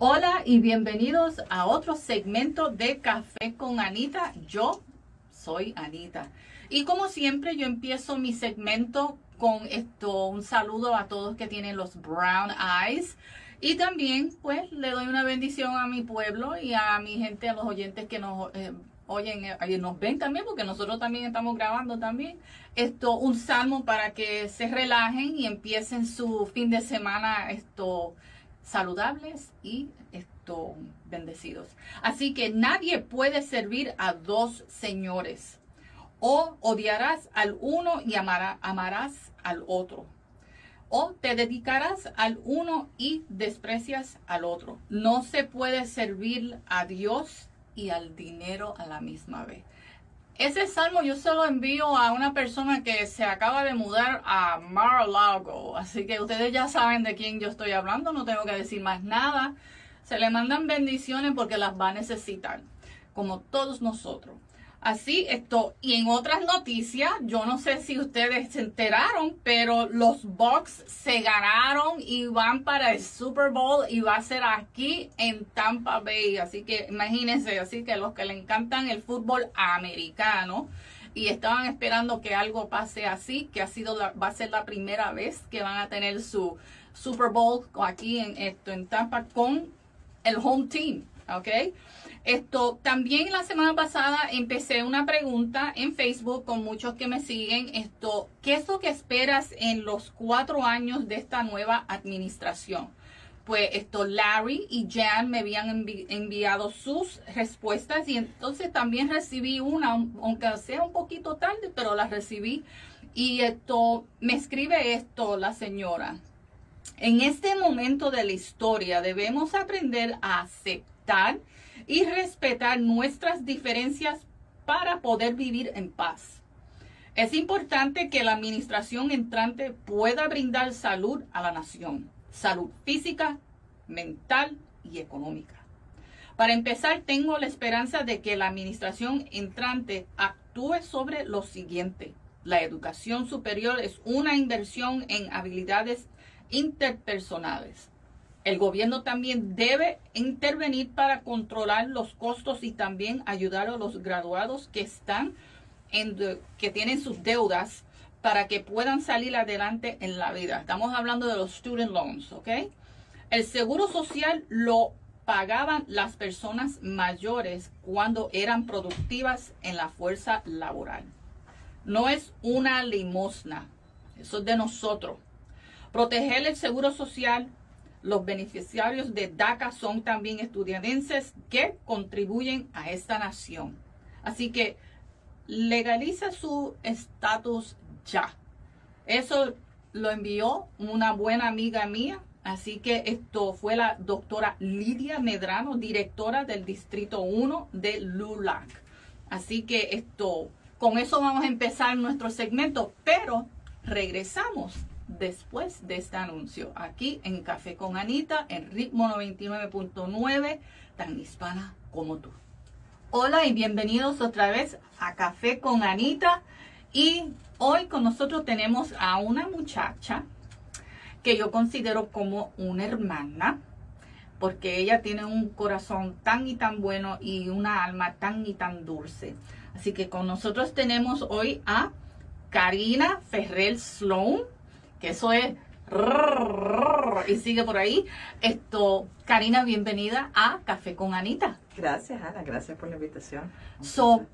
Hola y bienvenidos a otro segmento de Café con Anita. Yo soy Anita. Y como siempre, yo empiezo mi segmento con esto, un saludo a todos que tienen los brown eyes. Y también, pues, le doy una bendición a mi pueblo y a mi gente, a los oyentes que nos eh, oyen eh, nos ven también, porque nosotros también estamos grabando también. Esto, un salmo para que se relajen y empiecen su fin de semana, esto, saludables y esto, bendecidos. Así que nadie puede servir a dos señores. O odiarás al uno y amarás al otro. O te dedicarás al uno y desprecias al otro. No se puede servir a Dios y al dinero a la misma vez. Ese salmo yo se lo envío a una persona que se acaba de mudar a Mar-a-Lago. Así que ustedes ya saben de quién yo estoy hablando, no tengo que decir más nada. Se le mandan bendiciones porque las va a necesitar, como todos nosotros. Así, esto, y en otras noticias, yo no sé si ustedes se enteraron, pero los Bucks se ganaron y van para el Super Bowl y va a ser aquí en Tampa Bay. Así que imagínense, así que los que le encantan el fútbol americano y estaban esperando que algo pase así, que ha sido va a ser la primera vez que van a tener su Super Bowl aquí en esto en Tampa con el home team, ¿ok? Esto también la semana pasada empecé una pregunta en Facebook con muchos que me siguen. Esto, ¿qué es lo que esperas en los cuatro años de esta nueva administración? Pues esto, Larry y Jan me habían enviado sus respuestas y entonces también recibí una, aunque sea un poquito tarde, pero la recibí. Y esto, me escribe esto la señora. En este momento de la historia debemos aprender a aceptar y respetar nuestras diferencias para poder vivir en paz. Es importante que la administración entrante pueda brindar salud a la nación, salud física, mental y económica. Para empezar, tengo la esperanza de que la administración entrante actúe sobre lo siguiente. La educación superior es una inversión en habilidades interpersonales. El gobierno también debe intervenir para controlar los costos y también ayudar a los graduados que están que tienen sus deudas para que puedan salir adelante en la vida. Estamos hablando de los student loans, ¿ok? El seguro social lo pagaban las personas mayores cuando eran productivas en la fuerza laboral. No es una limosna, eso es de nosotros. Proteger el seguro social los beneficiarios de DACA son también estudiantes que contribuyen a esta nación. Así que legaliza su estatus ya. Eso lo envió una buena amiga mía. Así que esto fue la doctora Lidia Medrano, directora del Distrito 1 de LULAC. Así que esto, con eso vamos a empezar nuestro segmento, pero regresamos después de este anuncio. Aquí en Café con Anita, en ritmo 99.9, tan hispana como tú. Hola y bienvenidos otra vez a Café con Anita. Y hoy con nosotros tenemos a una muchacha que yo considero como una hermana, porque ella tiene un corazón tan y tan bueno y una alma tan y tan dulce. Así que con nosotros tenemos hoy a Karina Ferrer Sloan que eso es y sigue por ahí. Esto, Karina, bienvenida a Café con Anita. Gracias, Ana, gracias por la invitación. So,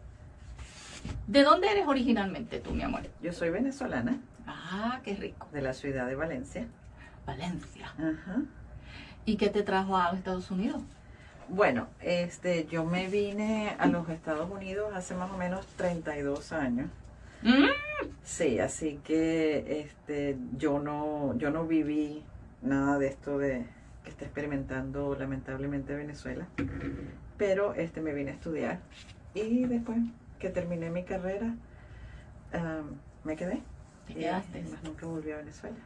¿de dónde eres originalmente tú, mi amor? Yo soy venezolana. Ah, qué rico. De la ciudad de Valencia. Valencia. Ajá. ¿Y qué te trajo a los Estados Unidos? Bueno, este, yo me vine a los Estados Unidos hace más o menos 32 años. Mm. Sí, así que este, yo no, yo no viví nada de esto de que está experimentando lamentablemente Venezuela, pero este me vine a estudiar y después que terminé mi carrera me quedé. ¿Te quedaste? más nunca volví a Venezuela.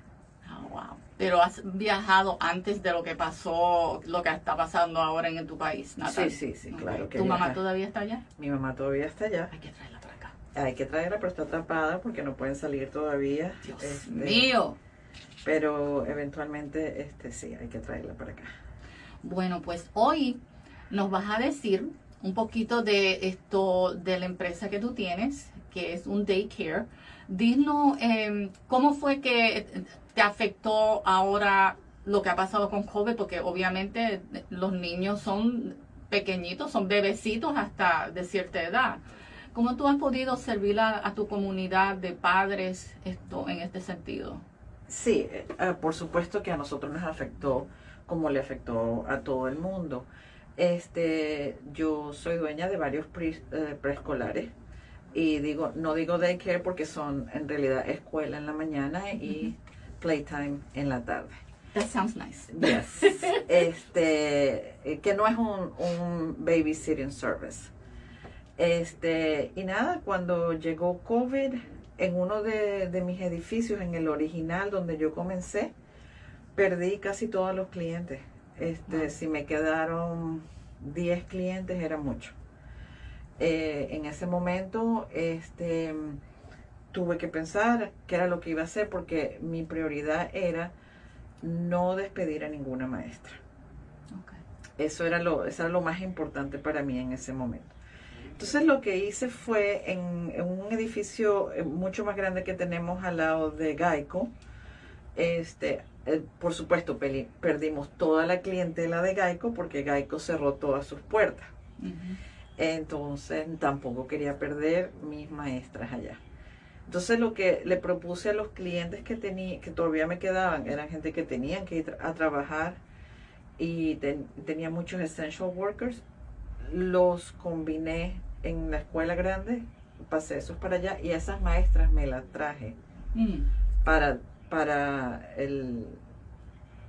Oh, wow. Pero has viajado antes de lo que pasó, lo que está pasando ahora en tu país, Sí, sí, sí, claro. ¿Tu mamá todavía está allá? Mi mamá todavía está allá. Hay que traerla hay que traerla, pero está atrapada porque no pueden salir todavía. Dios este, mío. Pero eventualmente, este, sí, hay que traerla para acá. Bueno, pues hoy nos vas a decir un poquito de esto, de la empresa que tú tienes, que es un daycare. Dinos em, cómo fue que te afectó ahora lo que ha pasado con COVID, porque obviamente los niños son pequeñitos, son bebecitos hasta de cierta edad. ¿Cómo tú has podido servir a, tu comunidad de padres esto en este sentido? Sí, eh, eh, por supuesto que a nosotros nos afectó como le afectó a todo el mundo. Este, yo soy dueña de varios eh, preescolares y digo, no digo daycare porque son en realidad escuela en la mañana y playtime en la tarde. That sounds nice. Yes. este, que no es un, un babysitting service. Este, y nada, cuando llegó COVID, en uno de, de, mis edificios, en el original donde yo comencé, perdí casi todos los clientes. Este, Si me quedaron 10 clientes, era mucho. Eh, en ese momento, este, tuve que pensar qué era lo que iba a hacer porque mi prioridad era no despedir a ninguna maestra. Eso, era lo, eso era lo más importante para mí en ese momento. Entonces lo que hice fue en, un edificio eh, mucho más grande que tenemos al lado de Gaico, este, eh, por supuesto perdimos toda la clientela de Gaico porque Gaico cerró todas sus puertas. Entonces tampoco quería perder mis maestras allá. Entonces lo que le propuse a los clientes que tenía, que todavía me quedaban, eran gente que tenían que ir a trabajar y tenía muchos essential workers, los combiné en la escuela grande, pasé esos para allá y esas maestras me las traje mm. para, para el,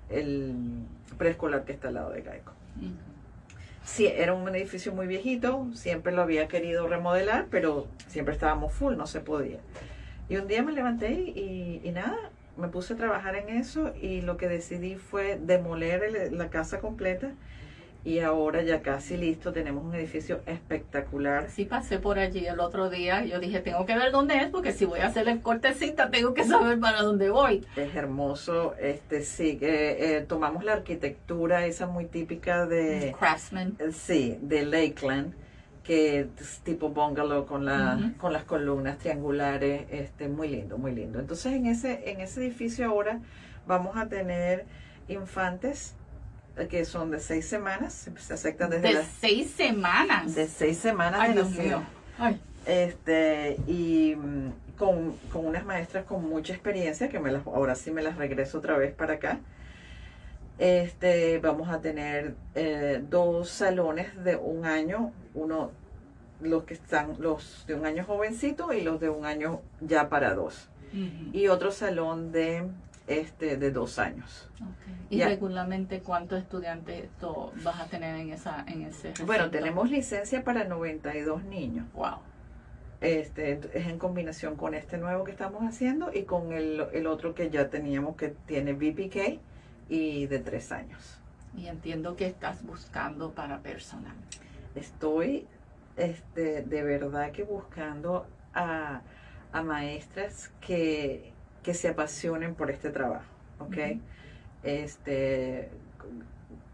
el preescolar que está al lado de Gaico. Sí, era un edificio muy viejito, siempre lo había querido remodelar, pero siempre estábamos full, no se podía. Y un día me levanté y, y nada, me puse a trabajar en eso y lo que decidí fue demoler la casa completa y ahora ya casi listo, tenemos un edificio espectacular. Sí, pasé por allí el otro día, yo dije, tengo que ver dónde es, porque si voy a hacer el cortecita, tengo que saber para dónde voy. Es hermoso, este sí, que eh, tomamos la arquitectura esa muy típica de... Craftsman. Eh, sí, de Lakeland, que es tipo bungalow con, la, con las columnas triangulares, este muy lindo, muy lindo. Entonces en ese, en ese edificio ahora vamos a tener infantes que son de seis semanas, se aceptan desde de seis semanas. De seis semanas Ay, Dios mío. Este, y mm, con, con, unas maestras con mucha experiencia, que me las, ahora sí me las regreso otra vez para acá. Este, vamos a tener eh, dos salones de un año, uno los que están los de un año jovencito y los de un año ya para dos. Y otro salón de este de dos años. ¿Y regularmente cuántos estudiantes vas a tener en esa en ese Bueno, tenemos licencia para 92 niños. Wow. Este, es en combinación con este nuevo que estamos haciendo y con el, el otro que ya teníamos que tiene VPK y de tres años. Y entiendo que estás buscando para personal. Estoy este, de verdad que buscando a, a maestras que, que se apasionen por este trabajo, ¿ok? Este,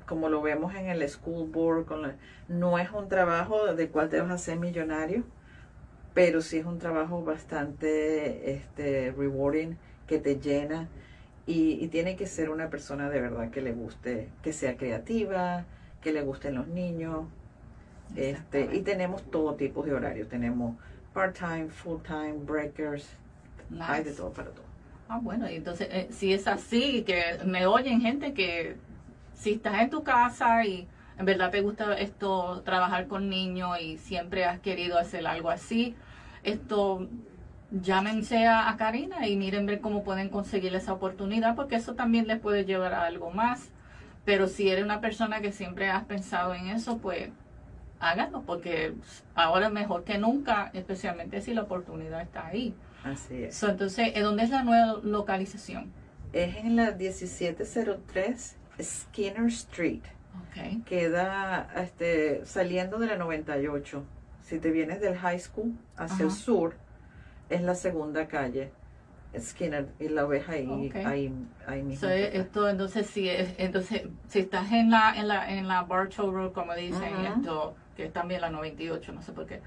como lo vemos en el school board, con no es un trabajo del cual te vas a hacer millonario, pero sí es un trabajo bastante este, rewarding, que te llena y, tiene que ser una persona de verdad que le guste, que sea creativa, que le gusten los niños. Este, y tenemos todo tipo de horarios, tenemos part-time, full-time, breakers, hay de todo para todo. Ah, bueno, entonces, eh, si es así, que me oyen gente que si estás en tu casa y en verdad te gusta esto, trabajar con niños y siempre has querido hacer algo así, esto, llámense a, Karina y miren ver cómo pueden conseguir esa oportunidad, porque eso también les puede llevar a algo más. Pero si eres una persona que siempre has pensado en eso, pues háganlo, porque ahora es mejor que nunca, especialmente si la oportunidad está ahí. Así es. entonces, ¿dónde es la nueva localización? Es en la 1703 Skinner Street. Okay. Queda este, saliendo de la 98. Si te vienes del high school hacia el sur, es la segunda calle Skinner y la ves ahí, ahí, ahí mismo. esto, entonces, si, entonces, si estás en la, en la, en la Bartow Road, como dicen, esto, que es también la 98, no sé por qué,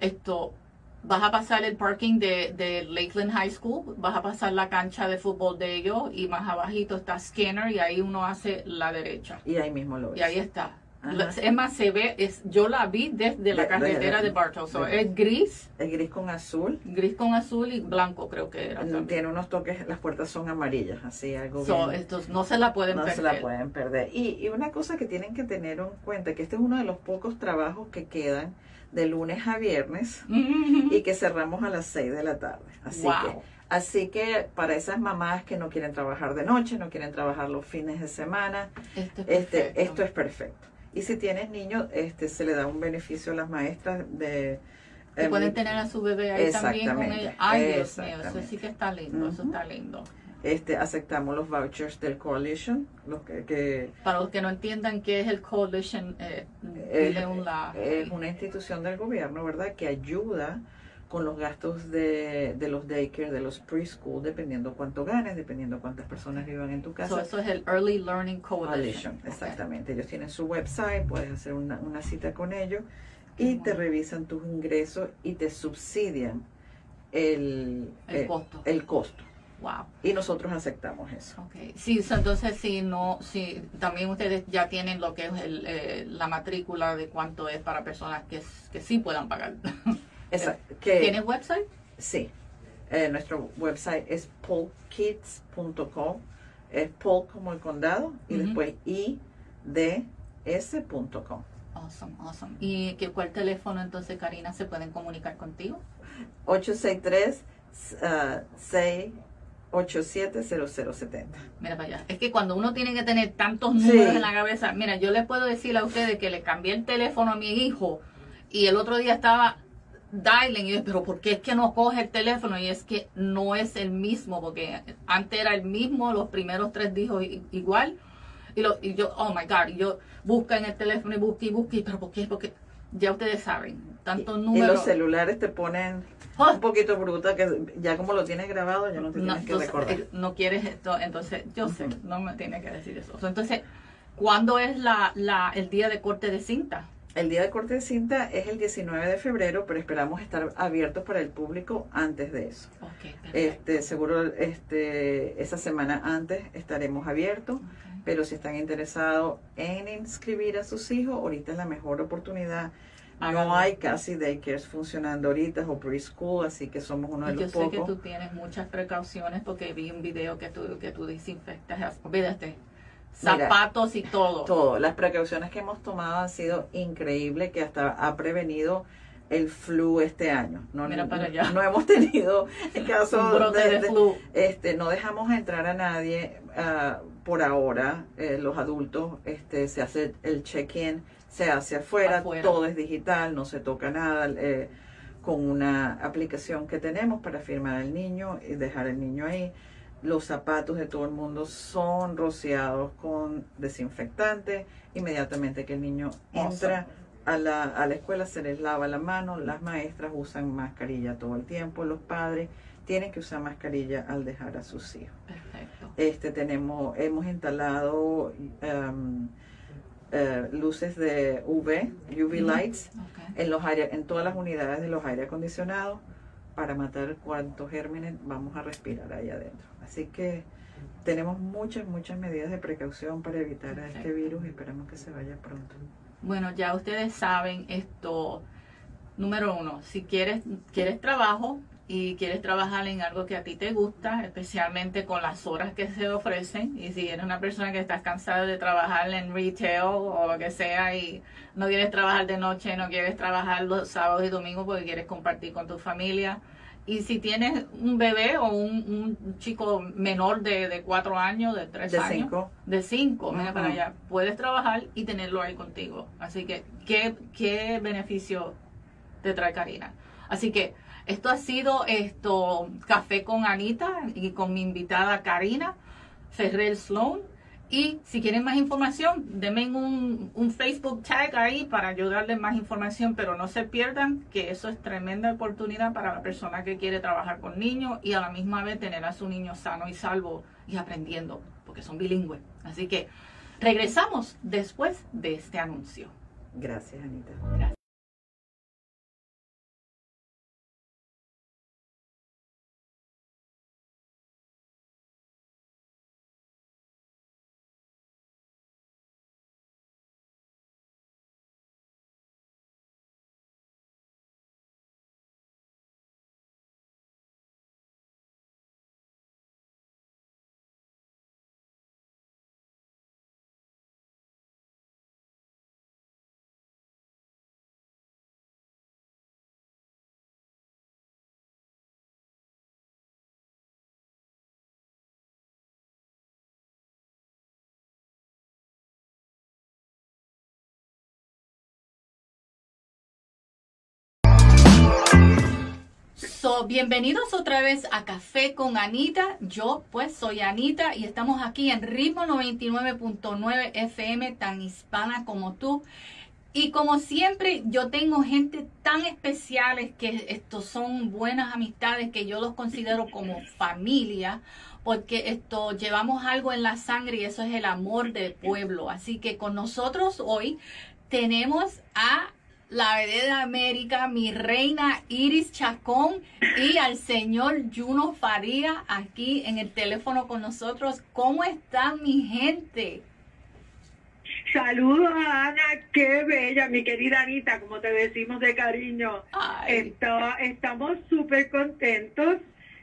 esto, vas a pasar el parking de, de, Lakeland High School, vas a pasar la cancha de fútbol de ellos y más abajito está Skinner y ahí uno hace la derecha. Y ahí mismo lo ves. Y ahí está. Es más, se ve, es, yo la vi desde la carretera de, Bartos. es gris. Es gris con azul. Gris con azul y blanco creo que era. Tiene unos toques, las puertas son amarillas, así algo Estos no se la pueden perder. No se la pueden perder. Y, y una cosa que tienen que tener en cuenta, que este es uno de los pocos trabajos que quedan de lunes a viernes y que cerramos a las 6 de la tarde. Así que así que para esas mamás que no quieren trabajar de noche, no quieren trabajar los fines de semana, esto es este esto es perfecto. Y si tienes niños, este se le da un beneficio a las maestras de que pueden tener a su bebé ahí también con ella. Ay, Dios mío, eso sí que está lindo, eso está lindo. Este, aceptamos los vouchers del Coalition. Los que, Para los que no entiendan qué es el Coalition, eh, es una institución del gobierno, ¿verdad?, que ayuda con los gastos de, de los daycare, de los preschool, dependiendo cuánto ganes, dependiendo cuántas personas vivan en tu casa. eso es el Early Learning Coalition. exactamente. Ellos tienen su website, puedes hacer una, una cita con ellos y te revisan tus ingresos y te subsidian el, el, eh, costo. el costo. Wow. Y nosotros aceptamos eso. Okay. Sí, entonces si no, si también ustedes ya tienen lo que es el, eh, la matrícula de cuánto es para personas que, que sí puedan pagar. Exacto. ¿Tienes website? Sí. Eh, nuestro website es polkids.com. Es Paul como el condado y después ids.com. Awesome, awesome. ¿Y qué, cuál teléfono entonces, Karina, se pueden comunicar contigo? 863 uh, 6 870070. Mira para allá. Es que cuando uno tiene que tener tantos números en la cabeza, mira, yo les puedo decir a ustedes que le cambié el teléfono a mi hijo y el otro día estaba dialing y yo, pero ¿por qué es que no coge el teléfono? Y es que no es el mismo, porque antes era el mismo, los primeros tres dijo igual. Y, lo, y yo, oh my God, y yo busca en el teléfono y busca y busca, pero ¿por qué? Porque ya ustedes saben, tantos números. Y los celulares te ponen ah. un poquito bruta, que ya como lo tienes grabado, ya no te tienes que recordar. Eh, no quieres esto, entonces yo sé, no me tiene que decir eso. Entonces, ¿cuándo es la, la, el día de corte de cinta? El día de corte de cinta es el 19 de febrero, pero esperamos estar abiertos para el público antes de eso. este, seguro este, esa semana antes estaremos abiertos, pero si están interesados en inscribir a sus hijos, ahorita es la mejor oportunidad. No hay casi daycares funcionando ahorita o preschool, así que somos uno de los pocos. Yo sé que tú tienes muchas precauciones porque vi un video que tú, que tú desinfectas. Olvídate zapatos y todo. Todo. Las precauciones que hemos tomado han sido increíbles, que hasta ha prevenido el flu este año. No, Mira para allá. no hemos tenido el caso de, flu. Este, no dejamos entrar a nadie ah, por ahora. Eh, los adultos, este, se hace el check-in, se hace afuera, todo es digital, no se toca nada. Eh, con una aplicación que tenemos para firmar al niño y dejar al niño ahí los zapatos de todo el mundo son rociados con desinfectante. Inmediatamente que el niño entra a la, a la escuela se les lava la mano, las maestras usan mascarilla todo el tiempo, los padres tienen que usar mascarilla al dejar a sus hijos. Perfecto. Este tenemos, hemos instalado um, luces de UV, UV lights, en los en todas las unidades de los aire acondicionados para matar cuantos gérmenes vamos a respirar ahí adentro. Así que tenemos muchas, muchas medidas de precaución para evitar a este virus y esperamos que se vaya pronto. Bueno, ya ustedes saben esto. Número uno, si quieres, quieres trabajo y quieres trabajar en algo que a ti te gusta, especialmente con las horas que se ofrecen, y si eres una persona que estás cansada de trabajar en retail o lo que sea y no quieres trabajar de noche, no quieres trabajar los sábados y domingos porque quieres compartir con tu familia, y si tienes un bebé o un, chico menor de, cuatro años, de tres años, cinco. de cinco, mira para allá, puedes trabajar y tenerlo ahí contigo. Así que, ¿qué, qué beneficio te trae Karina? Así que, esto ha sido esto Café con Anita y con mi invitada Karina Ferrer Sloan. Y si quieren más información, denme un, un Facebook tag ahí para ayudarles más información, pero no se pierdan que eso es tremenda oportunidad para la persona que quiere trabajar con niños y a la misma vez tener a su niño sano y salvo y aprendiendo, porque son bilingües. Así que regresamos después de este anuncio. Gracias, Anita. Gracias. Bienvenidos otra vez a Café con Anita. Yo pues soy Anita y estamos aquí en Ritmo 99.9 FM, tan hispana como tú. Y como siempre, yo tengo gente tan especiales que estos son buenas amistades que yo los considero como familia, porque esto llevamos algo en la sangre y eso es el amor del pueblo. Así que con nosotros hoy tenemos a la bebé de América, mi reina Iris Chacón y al señor Juno Faría aquí en el teléfono con nosotros. ¿Cómo están mi gente? Saludos a Ana, qué bella, mi querida Anita, como te decimos de cariño. estamos súper contentos,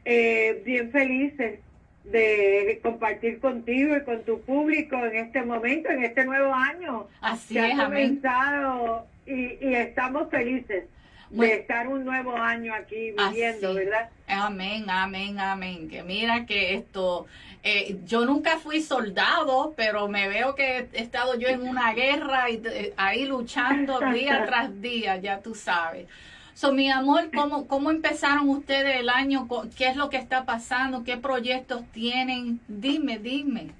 eh, bien felices de compartir contigo y con tu público en este momento, en este nuevo año. Así que es, ha comenzado y, y estamos felices de estar un nuevo año aquí viviendo, ¿verdad? Amén, amén, amén. Que mira que esto, eh, yo nunca fui soldado, pero me veo que he estado yo en una guerra y eh, ahí luchando día tras día, ya tú sabes. So, mi amor, ¿cómo, ¿cómo empezaron ustedes el año? ¿Qué es lo que está pasando? ¿Qué proyectos tienen? Dime, dime.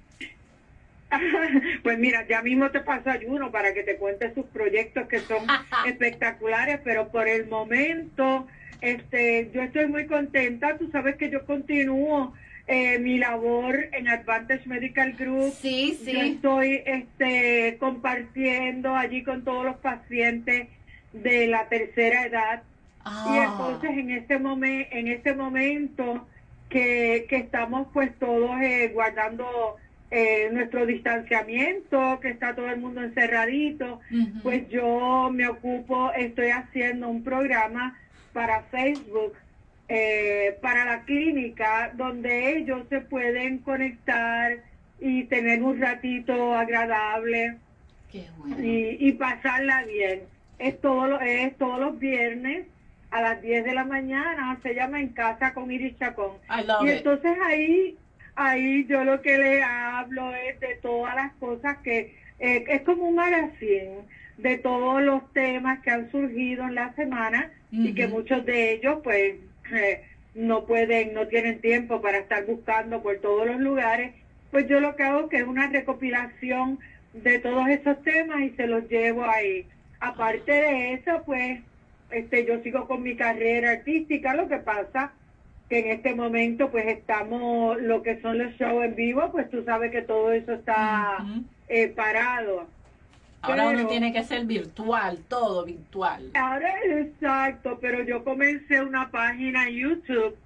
Pues mira, ya mismo te paso ayuno para que te cuente sus proyectos que son espectaculares, pero por el momento, este, yo estoy muy contenta. Tú sabes que yo continúo eh, mi labor en Advantage Medical Group. Sí, sí. Yo estoy este, compartiendo allí con todos los pacientes de la tercera edad. Y Ah, entonces en este momento, en este momento que, que estamos pues todos eh, guardando eh, nuestro distanciamiento, que está todo el mundo encerradito, pues yo me ocupo, estoy haciendo un programa para Facebook, eh, para la clínica, donde ellos se pueden conectar y tener un ratito agradable Qué bueno. y, y pasarla bien. Es, todo, lo- es todos los viernes a las 10 de la mañana, se llama En Casa con Iris Chacón. Y it. entonces ahí, ahí yo lo que le hablo es de todas las cosas que, eh, es como un magazine de todos los temas que han surgido en la semana y que muchos de ellos pues eh, no pueden, no tienen tiempo para estar buscando por todos los lugares. Pues yo lo que hago que es una recopilación de todos esos temas y se los llevo ahí. Aparte de eso, pues este yo sigo con mi carrera artística, lo que pasa que en este momento pues estamos lo que son los shows en vivo, pues tú sabes que todo eso está eh, parado. Ahora uno tiene que ser virtual, todo virtual. Ahora exacto, pero yo comencé una página en YouTube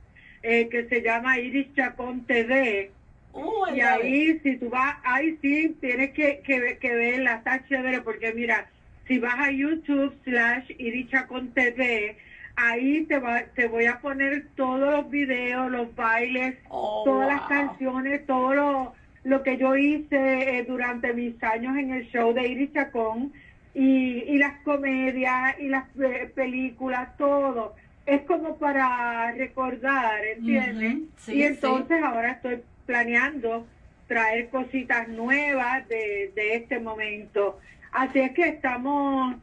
eh, que se llama Iris Chacón TV Uh, y ahí si tú vas, ahí sí tienes que, que, que verla, está chévere porque mira, si vas a YouTube slash Iris Chacón TV, ahí te, va, te voy a poner todos los videos, los bailes, Oh, todas las canciones, todo lo, lo que yo hice eh, durante mis años en el show de Iris Chacón y, y las comedias y las eh, películas, todo. Es como para recordar, ¿entiendes? Sí, y entonces ahora estoy planeando traer cositas nuevas de, de este momento. Así es que estamos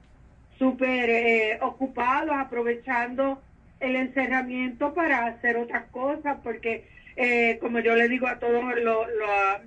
súper eh, ocupados, aprovechando el encerramiento para hacer otras cosas, porque eh, como yo le digo a todos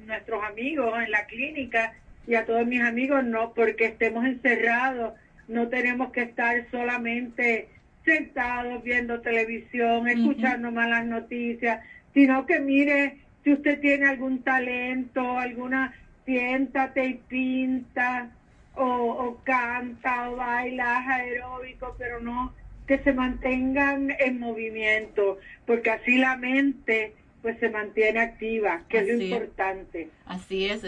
nuestros amigos en la clínica y a todos mis amigos, no porque estemos encerrados, no tenemos que estar solamente sentados viendo televisión, escuchando malas noticias, sino que mire, si usted tiene algún talento, alguna, siéntate y pinta, o, o canta, o baila aeróbico, pero no que se mantengan en movimiento, porque así la mente pues se mantiene activa, que es lo importante. Así es,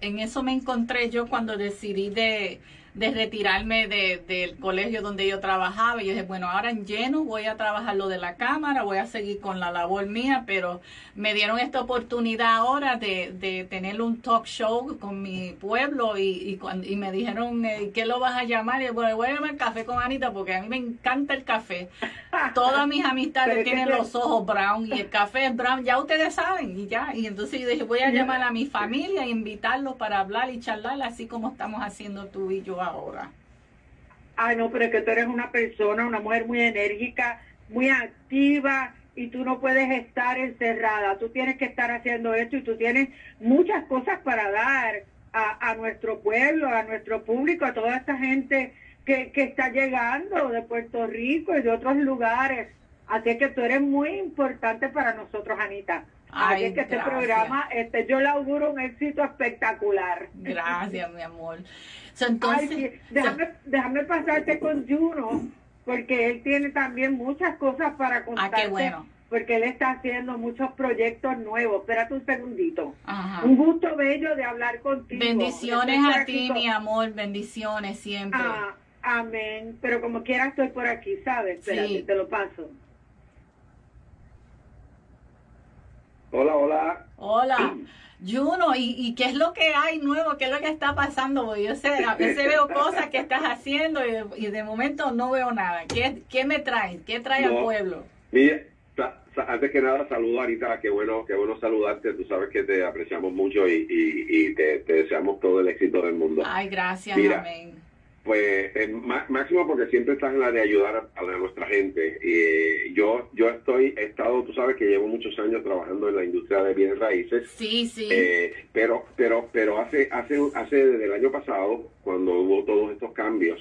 en eso me encontré yo cuando decidí de de retirarme de, del colegio donde yo trabajaba. Y yo dije, bueno, ahora en lleno voy a trabajar lo de la cámara, voy a seguir con la labor mía, pero me dieron esta oportunidad ahora de, de tener un talk show con mi pueblo y, y, y me dijeron, eh, ¿qué lo vas a llamar? Y yo, bueno, voy a llamar café con Anita porque a mí me encanta el café. Todas mis amistades tienen los ojos brown y el café es brown, ya ustedes saben, y ya. Y entonces yo dije, voy a llamar a mi familia e invitarlos para hablar y charlar así como estamos haciendo tú y yo ahora? Ah, no, pero es que tú eres una persona, una mujer muy enérgica, muy activa y tú no puedes estar encerrada. Tú tienes que estar haciendo esto y tú tienes muchas cosas para dar a, nuestro pueblo, a nuestro público, a toda esta gente que, que está llegando de Puerto Rico y de otros lugares. Así que tú eres muy importante para nosotros, Anita. Así que este programa, este, yo le auguro un éxito espectacular. Gracias, mi amor. Déjame, déjame pasarte con Juno, porque él tiene también muchas cosas para contarte. Ah, qué bueno. Porque él está haciendo muchos proyectos nuevos. Espérate un segundito. Un gusto bello de hablar contigo. Bendiciones a ti, mi amor. Bendiciones siempre. Ah, amén. Pero como quiera estoy por aquí, ¿sabes? Espérate, te lo paso. Hola, hola. Hola. Juno, ¿y, ¿y, qué es lo que hay nuevo? ¿Qué es lo que está pasando? yo sé, a veces veo cosas que estás haciendo y de, momento no veo nada. ¿Qué, qué me traes? ¿Qué trae al pueblo? Mira, antes que nada, saludo Anita, qué bueno, qué bueno saludarte. Tú sabes que te apreciamos mucho y, y, te, deseamos todo el éxito del mundo. Ay, gracias, amén pues máximo porque siempre estás en la de ayudar a, nuestra gente. Y yo yo estoy, he estado, tú sabes que llevo muchos años trabajando en la industria de bienes raíces. Sí, sí. Eh, pero pero pero hace hace hace desde el año pasado, cuando hubo todos estos cambios,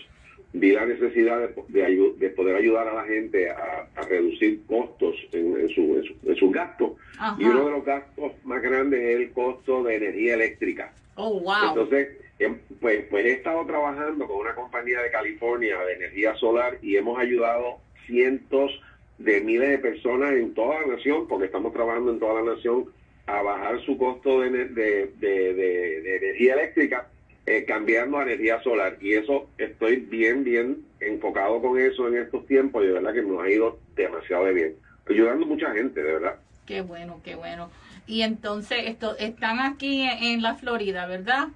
vi la necesidad de, de, poder ayudar a la gente a, reducir costos en, su, en, sus gastos. Y uno de los gastos más grandes es el costo de energía eléctrica. Oh, wow. Entonces, Em, pues, pues he estado trabajando con una compañía de California de energía solar y hemos ayudado cientos de miles de personas en toda la nación, porque estamos trabajando en toda la nación, a bajar su costo de, de, energía eléctrica, eh, cambiando a energía solar. Y eso estoy bien, bien enfocado con eso en estos tiempos y de verdad que nos ha ido demasiado de bien. Ayudando a mucha gente, de verdad. Qué bueno, qué bueno. Y entonces, esto, están aquí en la Florida, ¿verdad?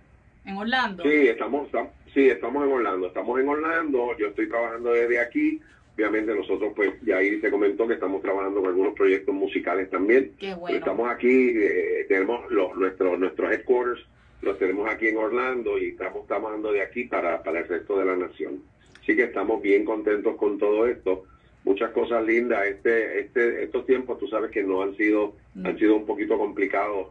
¿En Orlando? Sí, estamos, sí, estamos en Orlando. Estamos en Orlando. Yo estoy trabajando desde aquí. Obviamente nosotros, pues, ya ahí se comentó que estamos trabajando con algunos proyectos musicales también. Qué bueno. Estamos aquí, eh, tenemos los, nuestros, nuestros headquarters, los tenemos aquí en Orlando y estamos trabajando de aquí para, para el resto de la nación. Así que estamos bien contentos con todo esto. Muchas cosas lindas. Este, este, estos tiempos, tú sabes que no han sido, mm. han sido un poquito complicados,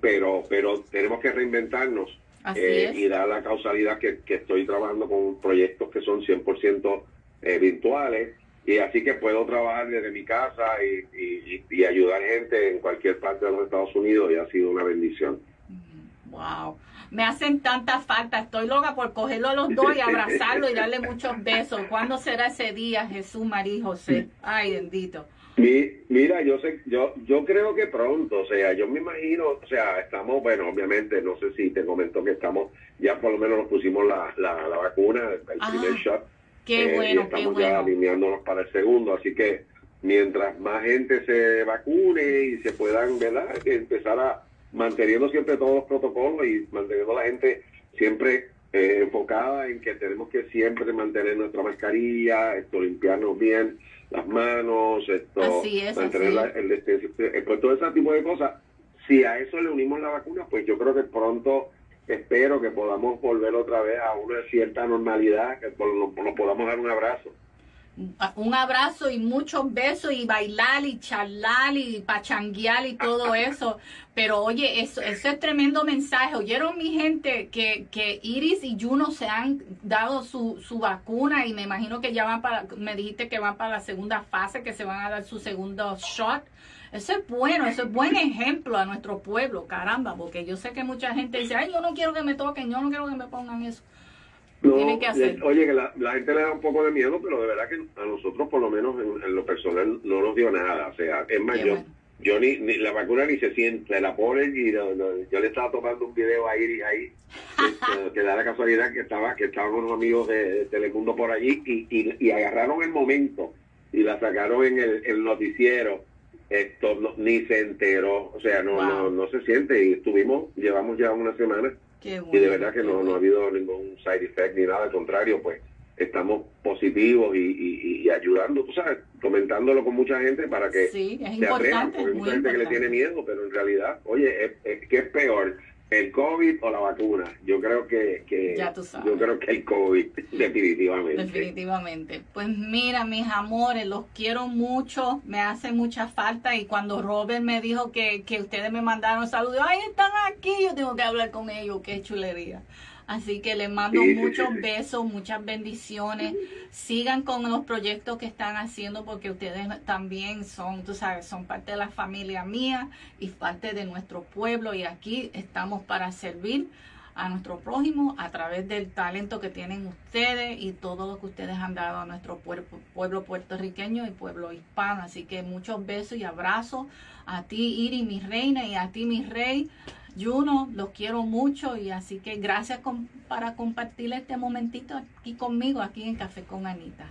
pero, pero tenemos que reinventarnos eh, y da la causalidad que, estoy trabajando con proyectos que son 100% eh, virtuales y así que puedo trabajar desde mi casa y, y, ayudar gente en cualquier parte de los Estados Unidos y ha sido una bendición. Wow. Me hacen tanta falta, estoy loca por cogerlo a los dos y abrazarlo y darle muchos besos. ¿Cuándo será ese día, Jesús, María y José? Ay, bendito. mira, yo sé, yo, yo creo que pronto, o sea, yo me imagino, o sea, estamos, bueno, obviamente, no sé si te comentó que estamos, ya por lo menos nos pusimos la, la, vacuna, el primer ah, shot. Qué eh, bueno, y estamos ya alineándonos para el segundo, así que mientras más gente se vacune y se puedan, ¿verdad?, empezar a manteniendo siempre todos los protocolos y manteniendo a la gente siempre eh, enfocada en que tenemos que siempre mantener nuestra mascarilla, esto limpiarnos bien las manos, esto, mantener el eh, pues todo ese tipo de cosas. Si a eso le unimos la vacuna, pues yo creo que pronto espero que podamos volver otra vez a una cierta normalidad, que nos, podamos dar un abrazo. Un abrazo y muchos besos y bailar y charlar y pachanguear y todo eso. Pero oye, eso, eso es tremendo mensaje. Oyeron mi gente que, que Iris y Juno se han dado su, su vacuna y me imagino que ya van para, me dijiste que van para la segunda fase, que se van a dar su segundo shot. Eso es bueno, eso es buen ejemplo a nuestro pueblo, caramba, porque yo sé que mucha gente dice, ay, yo no quiero que me toquen, yo no quiero que me pongan eso. No, Oye, que la, gente le da un poco de miedo, pero de verdad que a nosotros, por lo menos en, lo personal, no nos dio nada. O sea, es más, yo, ni, la vacuna ni se siente, la ponen y yo le estaba tomando un video ahí, ahí que, da la casualidad que estaba que estaban unos amigos de, Telemundo por allí y, y, agarraron el momento y la sacaron en el, noticiero. Esto ni se enteró, o sea, no, no, no se siente y estuvimos, llevamos ya una semana y de verdad que no, no ha habido ningún side effect ni nada, al contrario, pues estamos positivos y, y, ayudando, tú sabes, comentándolo con mucha gente para que sí, es se atrevan, porque hay mucha gente que le tiene miedo, pero en realidad, oye, es, ¿qué es peor? ¿El COVID o la vacuna? Yo creo que, que yo creo que el COVID, definitivamente. Definitivamente. Pues mira, mis amores, los quiero mucho, me hace mucha falta y cuando Robert me dijo que, que ustedes me mandaron saludos, ay, están aquí, yo tengo que hablar con ellos, qué chulería. Así que les mando muchos besos, muchas bendiciones. Sigan con los proyectos que están haciendo porque ustedes también son, tú sabes, son parte de la familia mía y parte de nuestro pueblo y aquí estamos para servir a nuestro prójimo a través del talento que tienen ustedes y todo lo que ustedes han dado a nuestro pueblo, pueblo puertorriqueño y pueblo hispano. Así que muchos besos y abrazos a ti, Iri, mi reina, y a ti, mi rey. Juno, los quiero mucho y así que gracias para compartir este momentito aquí conmigo, aquí en Café con Anita.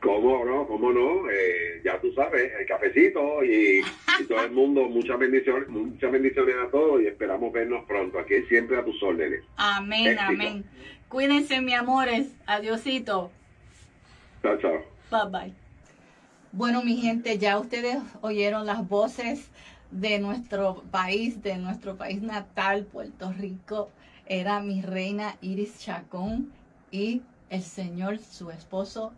¿Cómo no? ¿Cómo no? Eh, ya tú sabes, el cafecito y, todo el mundo, muchas bendiciones, muchas bendiciones a todos y esperamos vernos pronto. Aquí siempre a tus órdenes. Amén, amén. Cuídense, mi amores. Adiosito. Chao, chao. Bye, bye. Bueno, mi gente, ya ustedes oyeron las voces de nuestro país, de nuestro país natal, Puerto Rico, era mi reina Iris Chacón y el señor, su esposo,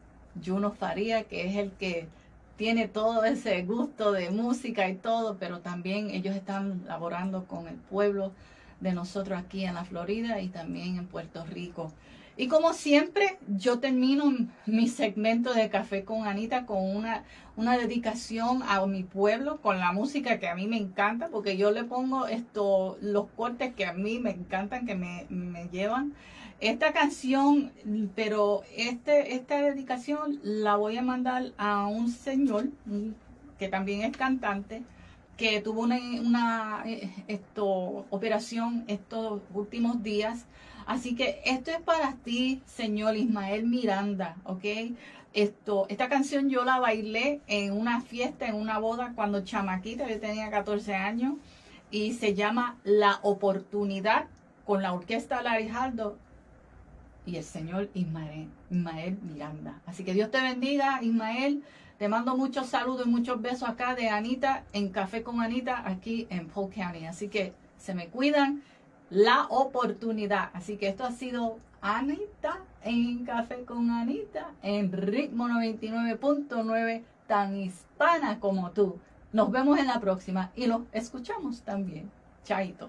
Juno Faría, que es el que tiene todo ese gusto de música y todo, pero también ellos están laborando con el pueblo de nosotros aquí en la Florida y también en Puerto Rico. Y como siempre, yo termino mi segmento de Café con Anita con una, una dedicación a mi pueblo, con la música que a mí me encanta, porque yo le pongo esto, los cortes que a mí me encantan, que me, me llevan. Esta canción, pero este, esta dedicación la voy a mandar a un señor que también es cantante, que tuvo una, una eh, esto, operación estos últimos días Así que esto es para ti, señor Ismael Miranda, ¿ok? Esto, esta canción yo la bailé en una fiesta, en una boda, cuando chamaquita, yo tenía 14 años, y se llama La Oportunidad con la orquesta Larijaldo y el señor Ismael, Ismael Miranda. Así que Dios te bendiga, Ismael. Te mando muchos saludos y muchos besos acá de Anita en Café con Anita aquí en Polk County. Así que se me cuidan la oportunidad. Así que esto ha sido Anita en Café con Anita en ritmo 99.9, tan hispana como tú. Nos vemos en la próxima y los escuchamos también. Chaito.